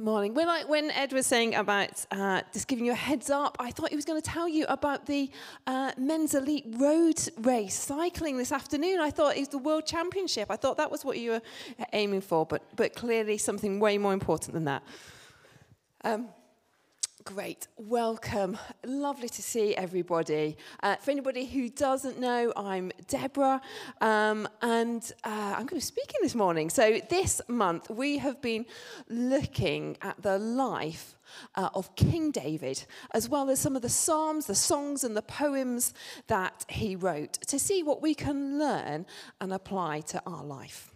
Morning. When, I, when Ed was saying about uh, just giving you a heads up, I thought he was going to tell you about the uh, men's elite road race cycling this afternoon. I thought it was the world championship. I thought that was what you were aiming for, but, but clearly something way more important than that. Um, Great, welcome. Lovely to see everybody. Uh, for anybody who doesn't know, I'm Deborah, um, and uh, I'm going to be speaking this morning. So, this month we have been looking at the life uh, of King David, as well as some of the psalms, the songs, and the poems that he wrote, to see what we can learn and apply to our life.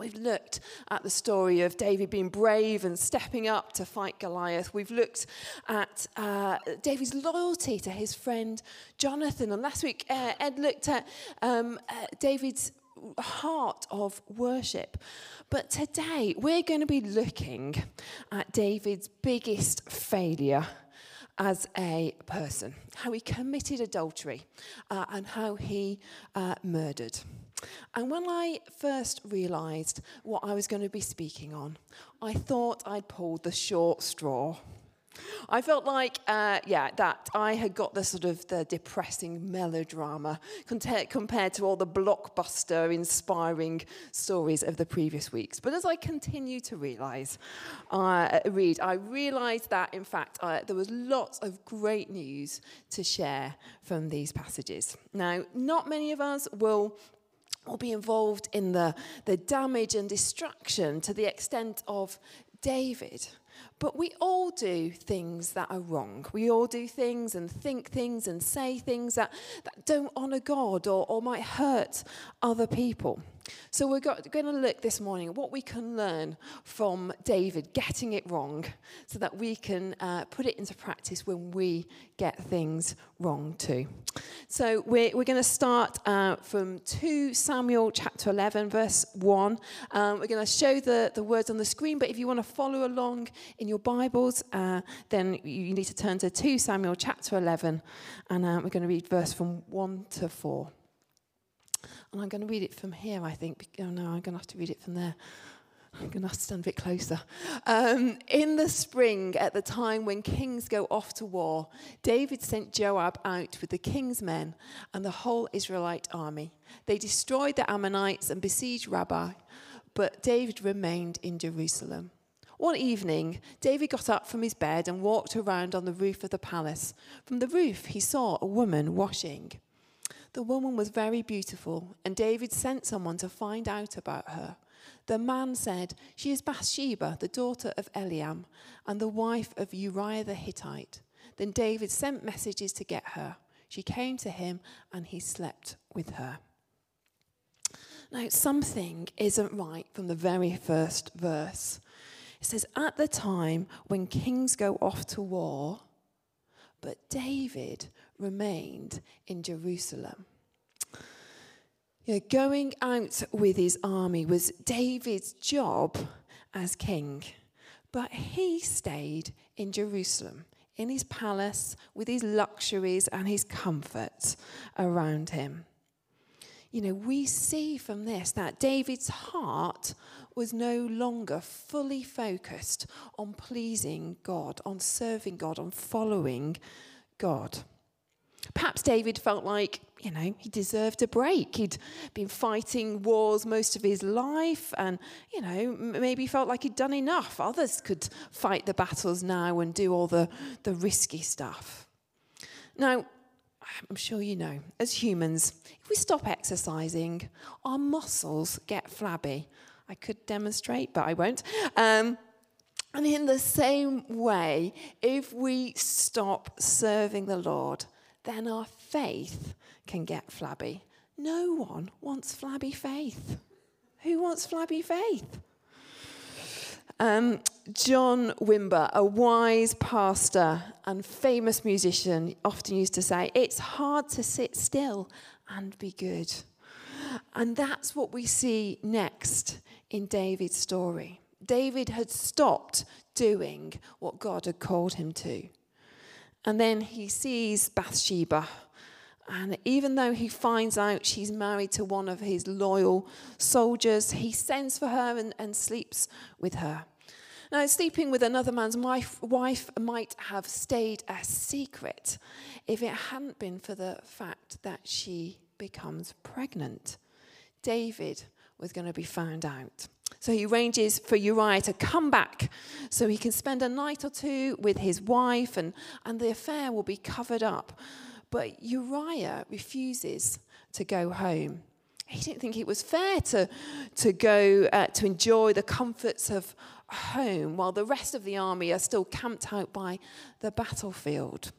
We've looked at the story of David being brave and stepping up to fight Goliath. We've looked at uh, David's loyalty to his friend Jonathan. And last week, uh, Ed looked at um, uh, David's heart of worship. But today, we're going to be looking at David's biggest failure as a person, how he committed adultery, uh, and how he uh, murdered. And when I first realised what I was going to be speaking on, I thought I'd pulled the short straw. I felt like, uh, yeah, that I had got the sort of the depressing melodrama compared to all the blockbuster inspiring stories of the previous weeks. But as I continue to realize, uh, read, I realized that, in fact, uh, there was lots of great news to share from these passages. Now, not many of us will or be involved in the, the damage and destruction to the extent of David. But we all do things that are wrong. We all do things and think things and say things that, that don't honour God or, or might hurt other people. So we're going to look this morning at what we can learn from David getting it wrong so that we can uh, put it into practice when we get things wrong too. So we're, we're going to start uh, from 2 Samuel chapter 11, verse 1. Um, we're going to show the, the words on the screen, but if you want to follow along in your Bibles, uh, then you need to turn to 2 Samuel chapter 11, and uh, we're going to read verse from 1 to 4. And I'm going to read it from here, I think. Oh, no, I'm going to have to read it from there. I'm going to have to stand a bit closer. Um, in the spring, at the time when kings go off to war, David sent Joab out with the king's men and the whole Israelite army. They destroyed the Ammonites and besieged Rabbah, but David remained in Jerusalem. One evening, David got up from his bed and walked around on the roof of the palace. From the roof, he saw a woman washing. The woman was very beautiful, and David sent someone to find out about her. The man said, She is Bathsheba, the daughter of Eliam, and the wife of Uriah the Hittite. Then David sent messages to get her. She came to him, and he slept with her. Now, something isn't right from the very first verse. It says, At the time when kings go off to war, but David remained in Jerusalem. You know, going out with his army was David's job as king, but he stayed in Jerusalem, in his palace, with his luxuries and his comforts around him. You know, we see from this that David's heart was no longer fully focused on pleasing God, on serving God, on following God. Perhaps David felt like, you know, he deserved a break. He'd been fighting wars most of his life and, you know, maybe felt like he'd done enough. Others could fight the battles now and do all the, the risky stuff. Now, I'm sure you know, as humans, if we stop exercising, our muscles get flabby. I could demonstrate, but I won't. Um, and in the same way, if we stop serving the Lord, then our faith can get flabby. No one wants flabby faith. Who wants flabby faith? Um, John Wimber, a wise pastor and famous musician, often used to say, It's hard to sit still and be good. And that's what we see next in David's story. David had stopped doing what God had called him to. And then he sees Bathsheba. And even though he finds out she's married to one of his loyal soldiers, he sends for her and, and sleeps with her. Now, sleeping with another man's wife, wife might have stayed a secret if it hadn't been for the fact that she becomes pregnant. David was going to be found out. So he arranges for Uriah to come back so he can spend a night or two with his wife and, and the affair will be covered up. But Uriah refuses to go home. He didn't think it was fair to, to go uh, to enjoy the comforts of home while the rest of the army are still camped out by the battlefield.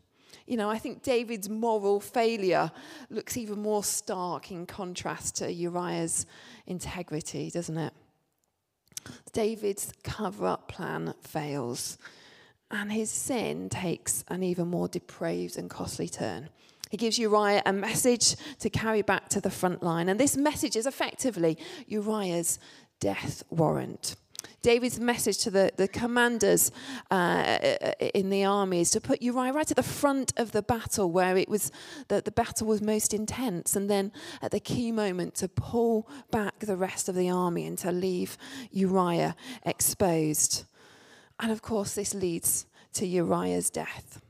You know, I think David's moral failure looks even more stark in contrast to Uriah's integrity, doesn't it? David's cover up plan fails, and his sin takes an even more depraved and costly turn. He gives Uriah a message to carry back to the front line, and this message is effectively Uriah's death warrant. David's message to the, the commanders uh, in the army is to put Uriah right at the front of the battle where it was the, the battle was most intense, and then at the key moment to pull back the rest of the army and to leave Uriah exposed. And of course, this leads to Uriah's death.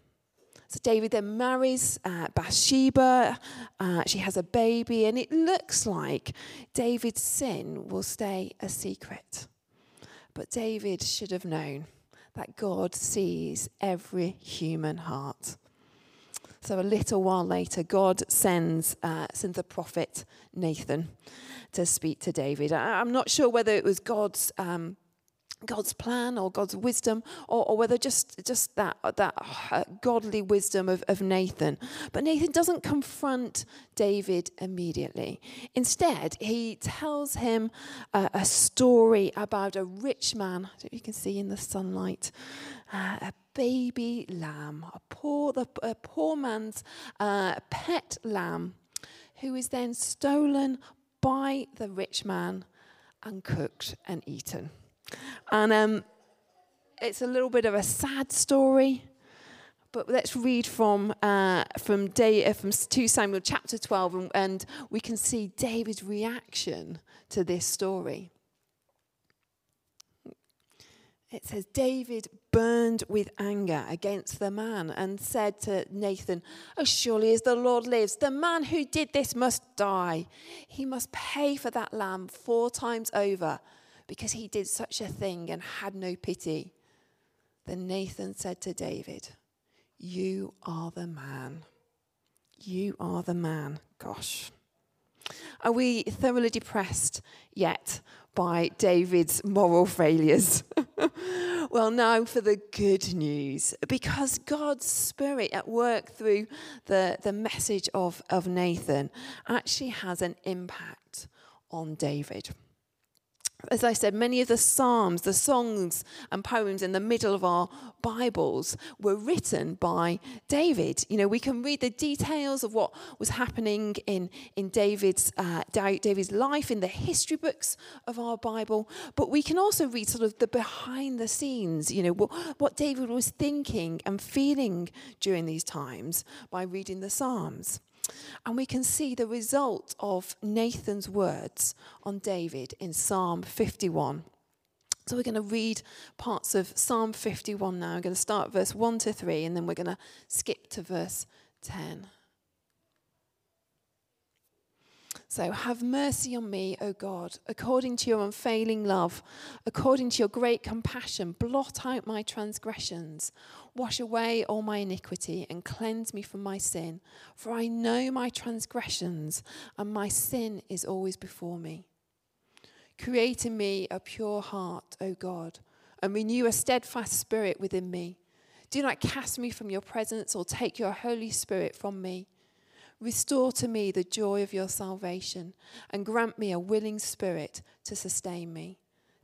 So David then marries uh, Bathsheba. Uh, she has a baby, and it looks like David's sin will stay a secret. But David should have known that God sees every human heart. So a little while later, God sends, uh, sends the prophet Nathan to speak to David. I, am not sure whether it was God's um, God's plan or God's wisdom, or, or whether just, just that, that uh, godly wisdom of, of Nathan. But Nathan doesn't confront David immediately. Instead, he tells him uh, a story about a rich man, you can see in the sunlight, uh, a baby lamb, a poor, the, a poor man's uh, pet lamb, who is then stolen by the rich man and cooked and eaten. And um, it's a little bit of a sad story. But let's read from uh, from, day, uh, from 2 Samuel chapter 12, and, and we can see David's reaction to this story. It says, David burned with anger against the man and said to Nathan, As surely as the Lord lives, the man who did this must die. He must pay for that lamb four times over because he did such a thing and had no pity. Then Nathan said to David, You are the man. You are the man. Gosh. Are we thoroughly depressed yet by David's moral failures? well, now for the good news. Because God's Spirit at work through the, the message of, of Nathan actually has an impact on David as I said, many of the Psalms, the songs and poems in the middle of our Bibles were written by David. You know, we can read the details of what was happening in, in David's, uh, David's life in the history books of our Bible, but we can also read sort of the behind the scenes, you know, what, what David was thinking and feeling during these times by reading the Psalms. And we can see the result of Nathan's words on David in Psalm 51. So we're going to read parts of Psalm 51 now. I'm going to start verse 1 to 3, and then we're going to skip to verse 10. So have mercy on me, O God, according to your unfailing love, according to your great compassion, blot out my transgressions. Wash away all my iniquity and cleanse me from my sin. For I know my transgressions, and my sin is always before me. Create in me a pure heart, O God, and renew a steadfast spirit within me. Do not cast me from your presence or take your Holy Spirit from me. Restore to me the joy of your salvation and grant me a willing spirit to sustain me.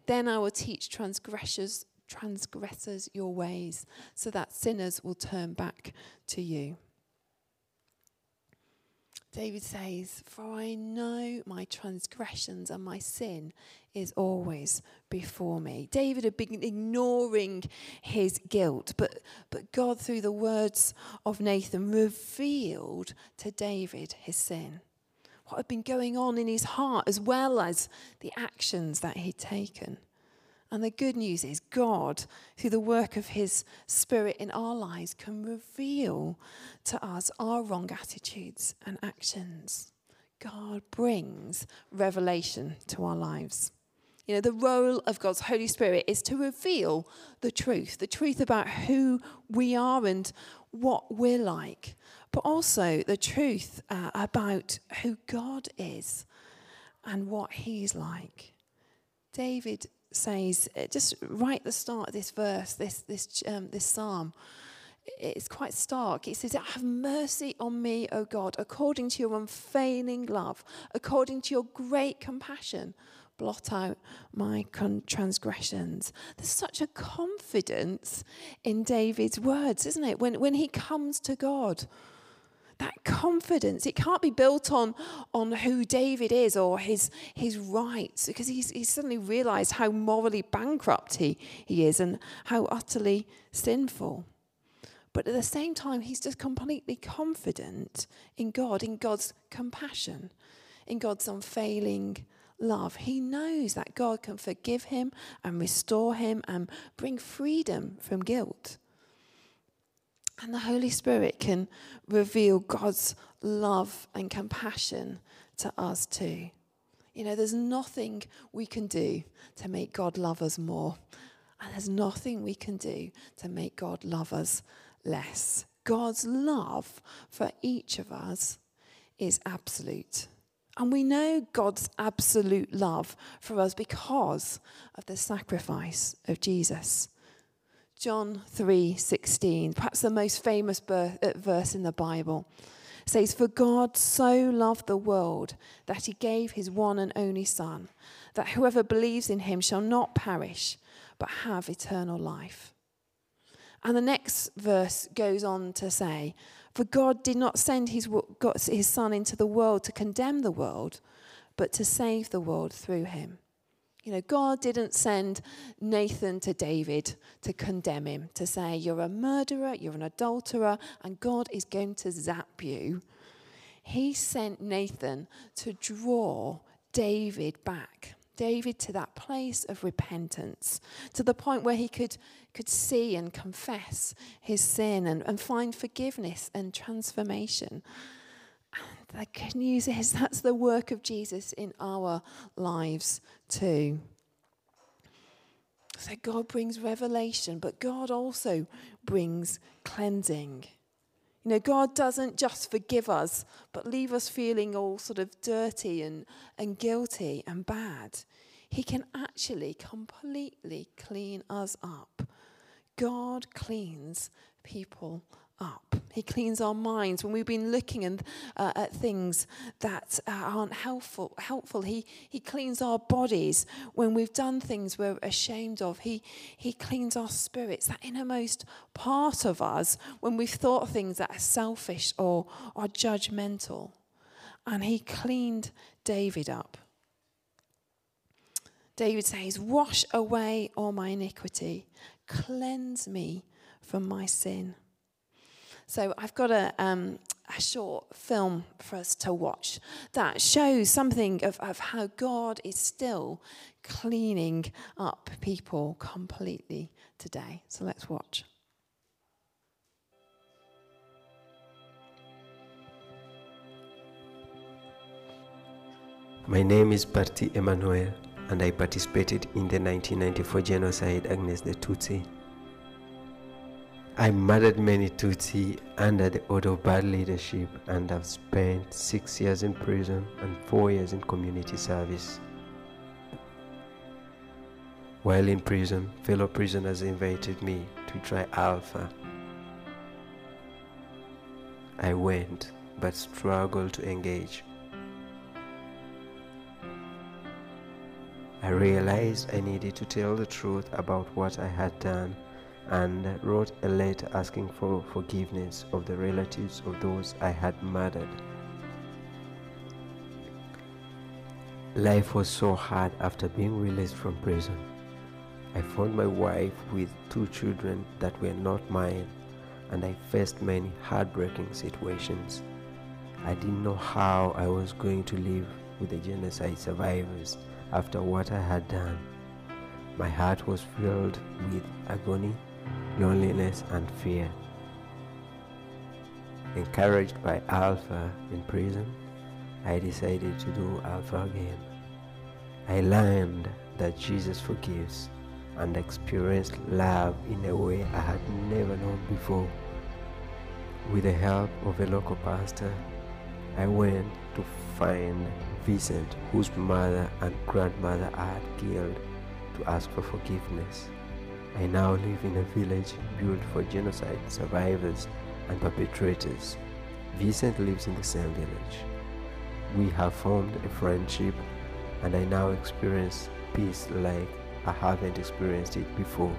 Then I will teach transgressors transgressors your ways, so that sinners will turn back to you. David says, For I know my transgressions and my sin is always before me. David had been ignoring his guilt, but, but God, through the words of Nathan, revealed to David his sin. What had been going on in his heart, as well as the actions that he'd taken. And the good news is, God, through the work of His Spirit in our lives, can reveal to us our wrong attitudes and actions. God brings revelation to our lives. You know, the role of God's Holy Spirit is to reveal the truth, the truth about who we are and what we're like, but also the truth uh, about who God is and what He's like. David says, uh, just right at the start of this verse, this, this, um, this psalm, it's quite stark. It says, Have mercy on me, O God, according to your unfailing love, according to your great compassion blot out my transgressions. There's such a confidence in David's words, isn't it? When, when he comes to God, that confidence, it can't be built on, on who David is or his, his rights, because he's, he's suddenly realized how morally bankrupt he, he is and how utterly sinful. But at the same time, he's just completely confident in God, in God's compassion, in God's unfailing love. He knows that God can forgive him and restore him and bring freedom from guilt. And the Holy Spirit can reveal God's love and compassion to us too. You know, there's nothing we can do to make God love us more. And there's nothing we can do to make God love us less. God's love for each of us is absolute. And we know God's absolute love for us because of the sacrifice of Jesus. John 3:16, perhaps the most famous uh, verse in the Bible, says for God so loved the world that he gave his one and only son that whoever believes in him shall not perish but have eternal life. And the next verse goes on to say for God did not send his, his Son into the world to condemn the world, but to save the world through him. You know, God didn't send Nathan to David to condemn him, to say, You're a murderer, you're an adulterer, and God is going to zap you. He sent Nathan to draw David back David to that place of repentance, to the point where he could, could see and confess his sin and, and find forgiveness and transformation. The good news is that's the work of Jesus in our lives too. So God brings revelation, but God also brings cleansing. You know, God doesn't just forgive us, but leave us feeling all sort of dirty and, and guilty and bad. He can actually completely clean us up. God cleans people up. He cleans our minds when we've been looking and, uh, at things that uh, aren't helpful. Helpful. He he cleans our bodies when we've done things we're ashamed of. He he cleans our spirits, that innermost part of us when we've thought things that are selfish or are judgmental. And he cleaned David up. David says, "Wash away all my iniquity, cleanse me from my sin." So I've got a, um, a short film for us to watch that shows something of, of how God is still cleaning up people completely today. So let's watch. My name is Parti Emmanuel, and I participated in the 1994 genocide against the Tutsi. I murdered many Tutsi under the order of bad leadership and have spent six years in prison and four years in community service. While in prison, fellow prisoners invited me to try Alpha. I went, but struggled to engage. I realized I needed to tell the truth about what I had done and wrote a letter asking for forgiveness of the relatives of those I had murdered. Life was so hard after being released from prison. I found my wife with two children that were not mine, and I faced many heartbreaking situations. I didn't know how I was going to live with the genocide survivors after what I had done. My heart was filled with agony, loneliness, and fear. Encouraged by Alpha in prison, I decided to do Alpha again. I learned that Jesus forgives and experienced love in a way I had never known before. With the help of a local pastor, I went to find Vincent, whose mother and grandmother I had killed, to ask for forgiveness. I now live in a village built for genocide survivors and perpetrators. Vincent lives in the same village. We have formed a friendship, and I now experience peace like I haven't experienced it before.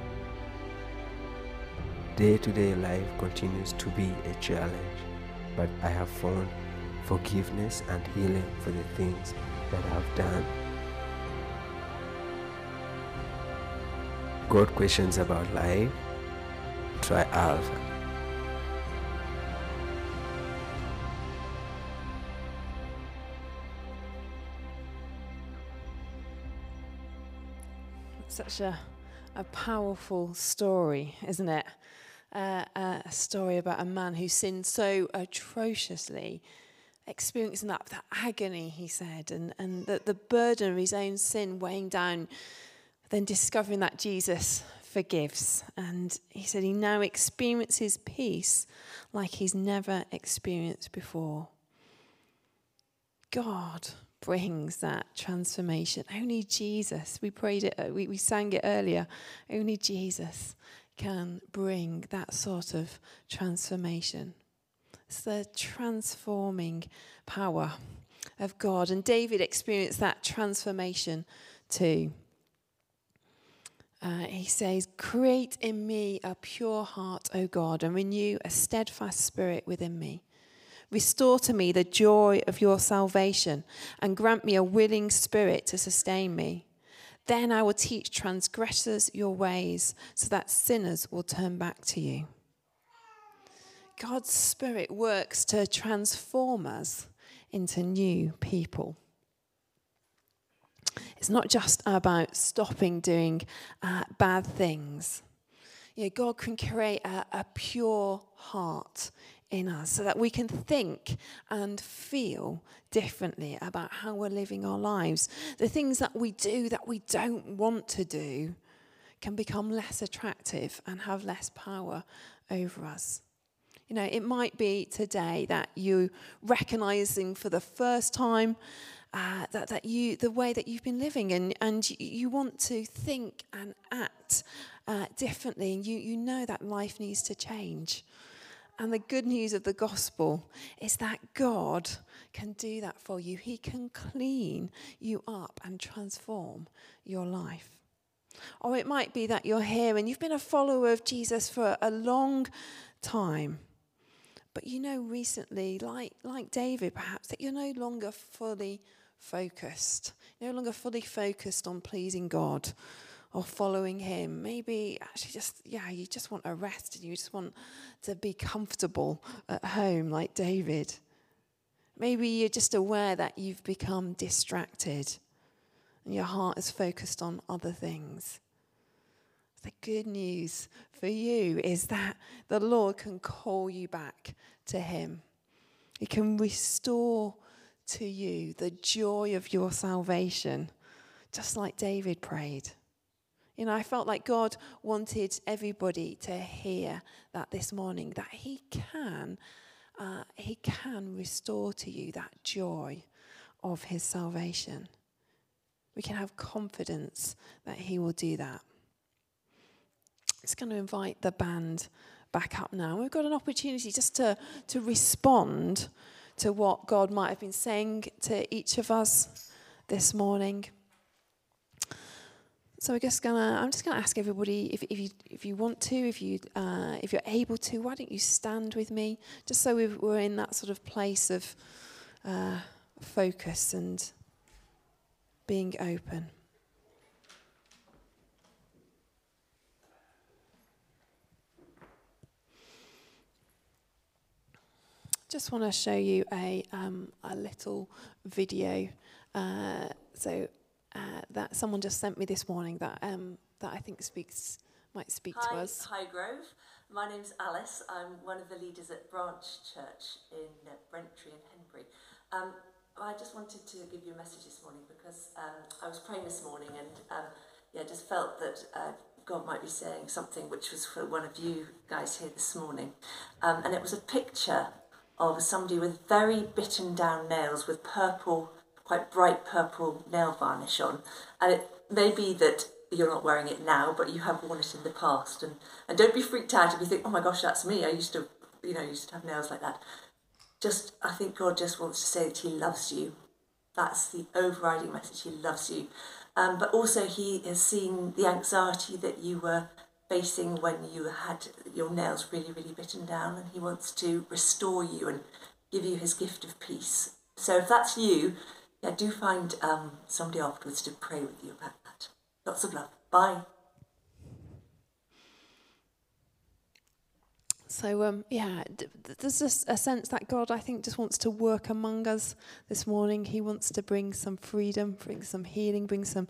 Day to day life continues to be a challenge, but I have found forgiveness and healing for the things that I've done. Got questions about life? Try Alpha. Such a, a powerful story, isn't it? Uh, a story about a man who sinned so atrociously, experiencing that, that agony, he said, and, and the, the burden of his own sin weighing down, then discovering that Jesus forgives. And he said he now experiences peace like he's never experienced before. God brings that transformation. Only Jesus, we prayed it, we, we sang it earlier, only Jesus can bring that sort of transformation. It's the transforming power of God. And David experienced that transformation too. Uh, he says, Create in me a pure heart, O God, and renew a steadfast spirit within me. Restore to me the joy of your salvation and grant me a willing spirit to sustain me. Then I will teach transgressors your ways so that sinners will turn back to you. God's Spirit works to transform us into new people. It's not just about stopping doing uh, bad things. You know, God can create a, a pure heart in us so that we can think and feel differently about how we're living our lives. The things that we do that we don't want to do can become less attractive and have less power over us. You know, it might be today that you recognizing for the first time uh, that, that you the way that you've been living and, and you, want to think and act uh, differently and you, you know that life needs to change. And the good news of the gospel is that God can do that for you. He can clean you up and transform your life. Or it might be that you're here and you've been a follower of Jesus for a long time. But you know recently, like, like David perhaps, that you're no longer fully focused, no longer fully focused on pleasing God or following him. Maybe actually just, yeah, you just want a rest and you just want to be comfortable at home like David. Maybe you're just aware that you've become distracted and your heart is focused on other things. The good news for you is that the Lord can call you back to Him. He can restore to you the joy of your salvation, just like David prayed. You know, I felt like God wanted everybody to hear that this morning, that He can, uh, He can restore to you that joy of His salvation. We can have confidence that He will do that. It's going to invite the band back up now. We've got an opportunity just to, to respond to what God might have been saying to each of us this morning. So we're just gonna. I'm just gonna ask everybody if, if you if you want to, if you uh, if you're able to, why don't you stand with me, just so we are in that sort of place of uh, focus and being open. Just want to show you a um, a little video. Uh, so uh, that someone just sent me this morning that um, that I think speaks might speak Hi, to us. Hi Grove. My name's Alice. I'm one of the leaders at Branch Church in uh, Brentry and Henbury. Um, I just wanted to give you a message this morning because um, I was praying this morning and um, yeah, just felt that uh, God might be saying something which was for one of you guys here this morning. Um, and it was a picture of somebody with very bitten down nails with purple, quite bright purple nail varnish on. And it may be that you're not wearing it now, but you have worn it in the past. And, and don't be freaked out if you think, oh my gosh, that's me. I used to, you know, used to have nails like that. Just, I think God just wants to say that He loves you. That's the overriding message. He loves you. Um, but also, He has seen the anxiety that you were facing when you had your nails really, really bitten down, and He wants to restore you and give you His gift of peace. So, if that's you, yeah, do find um, somebody afterwards to pray with you about that. Lots of love. Bye. So um, yeah, there's just a sense that God, I think, just wants to work among us this morning. He wants to bring some freedom, bring some healing, bring some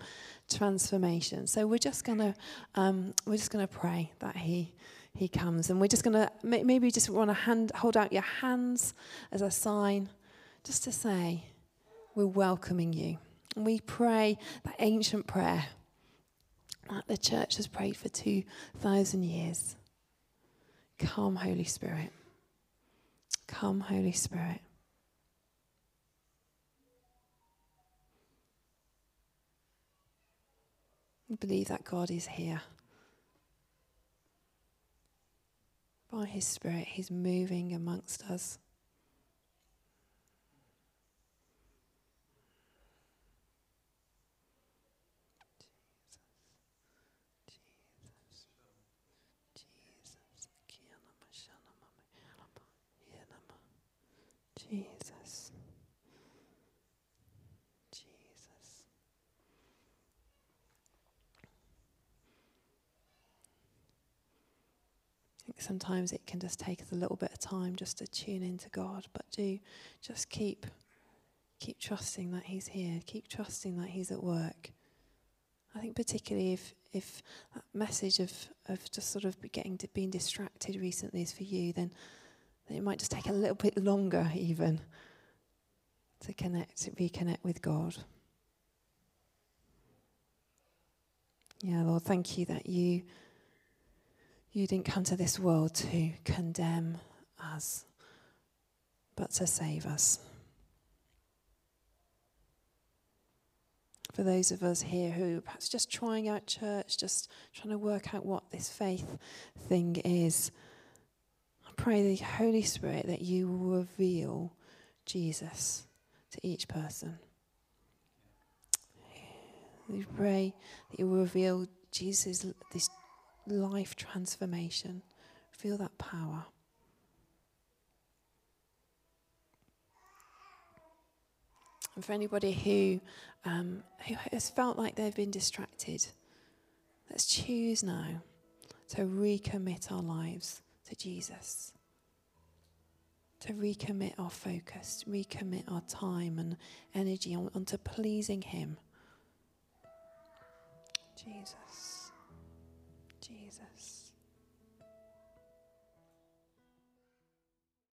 transformation. So we're just gonna, um, we're just gonna pray that He, He comes, and we're just gonna maybe just want to hand, hold out your hands as a sign, just to say, we're welcoming you, and we pray that ancient prayer that the church has prayed for 2,000 years. Come, Holy Spirit. Come, Holy Spirit. Believe that God is here. By His Spirit, He's moving amongst us. Jesus. Jesus. Think sometimes it can just take us a little bit of time just to tune into God, but do just keep keep trusting that He's here. Keep trusting that He's at work. I think particularly if if that message of, of just sort of getting being distracted recently is for you, then then it might just take a little bit longer even to connect, to reconnect with God. Yeah, Lord, thank you that you you didn't come to this world to condemn us, but to save us. For those of us here who perhaps just trying out church, just trying to work out what this faith thing is, I pray the Holy Spirit that you will reveal Jesus to each person. We pray that you will reveal Jesus' this life transformation. Feel that power. And for anybody who, um, who has felt like they've been distracted, let's choose now to recommit our lives to Jesus. To recommit our focus, recommit our time and energy on, onto pleasing Him. Jesus.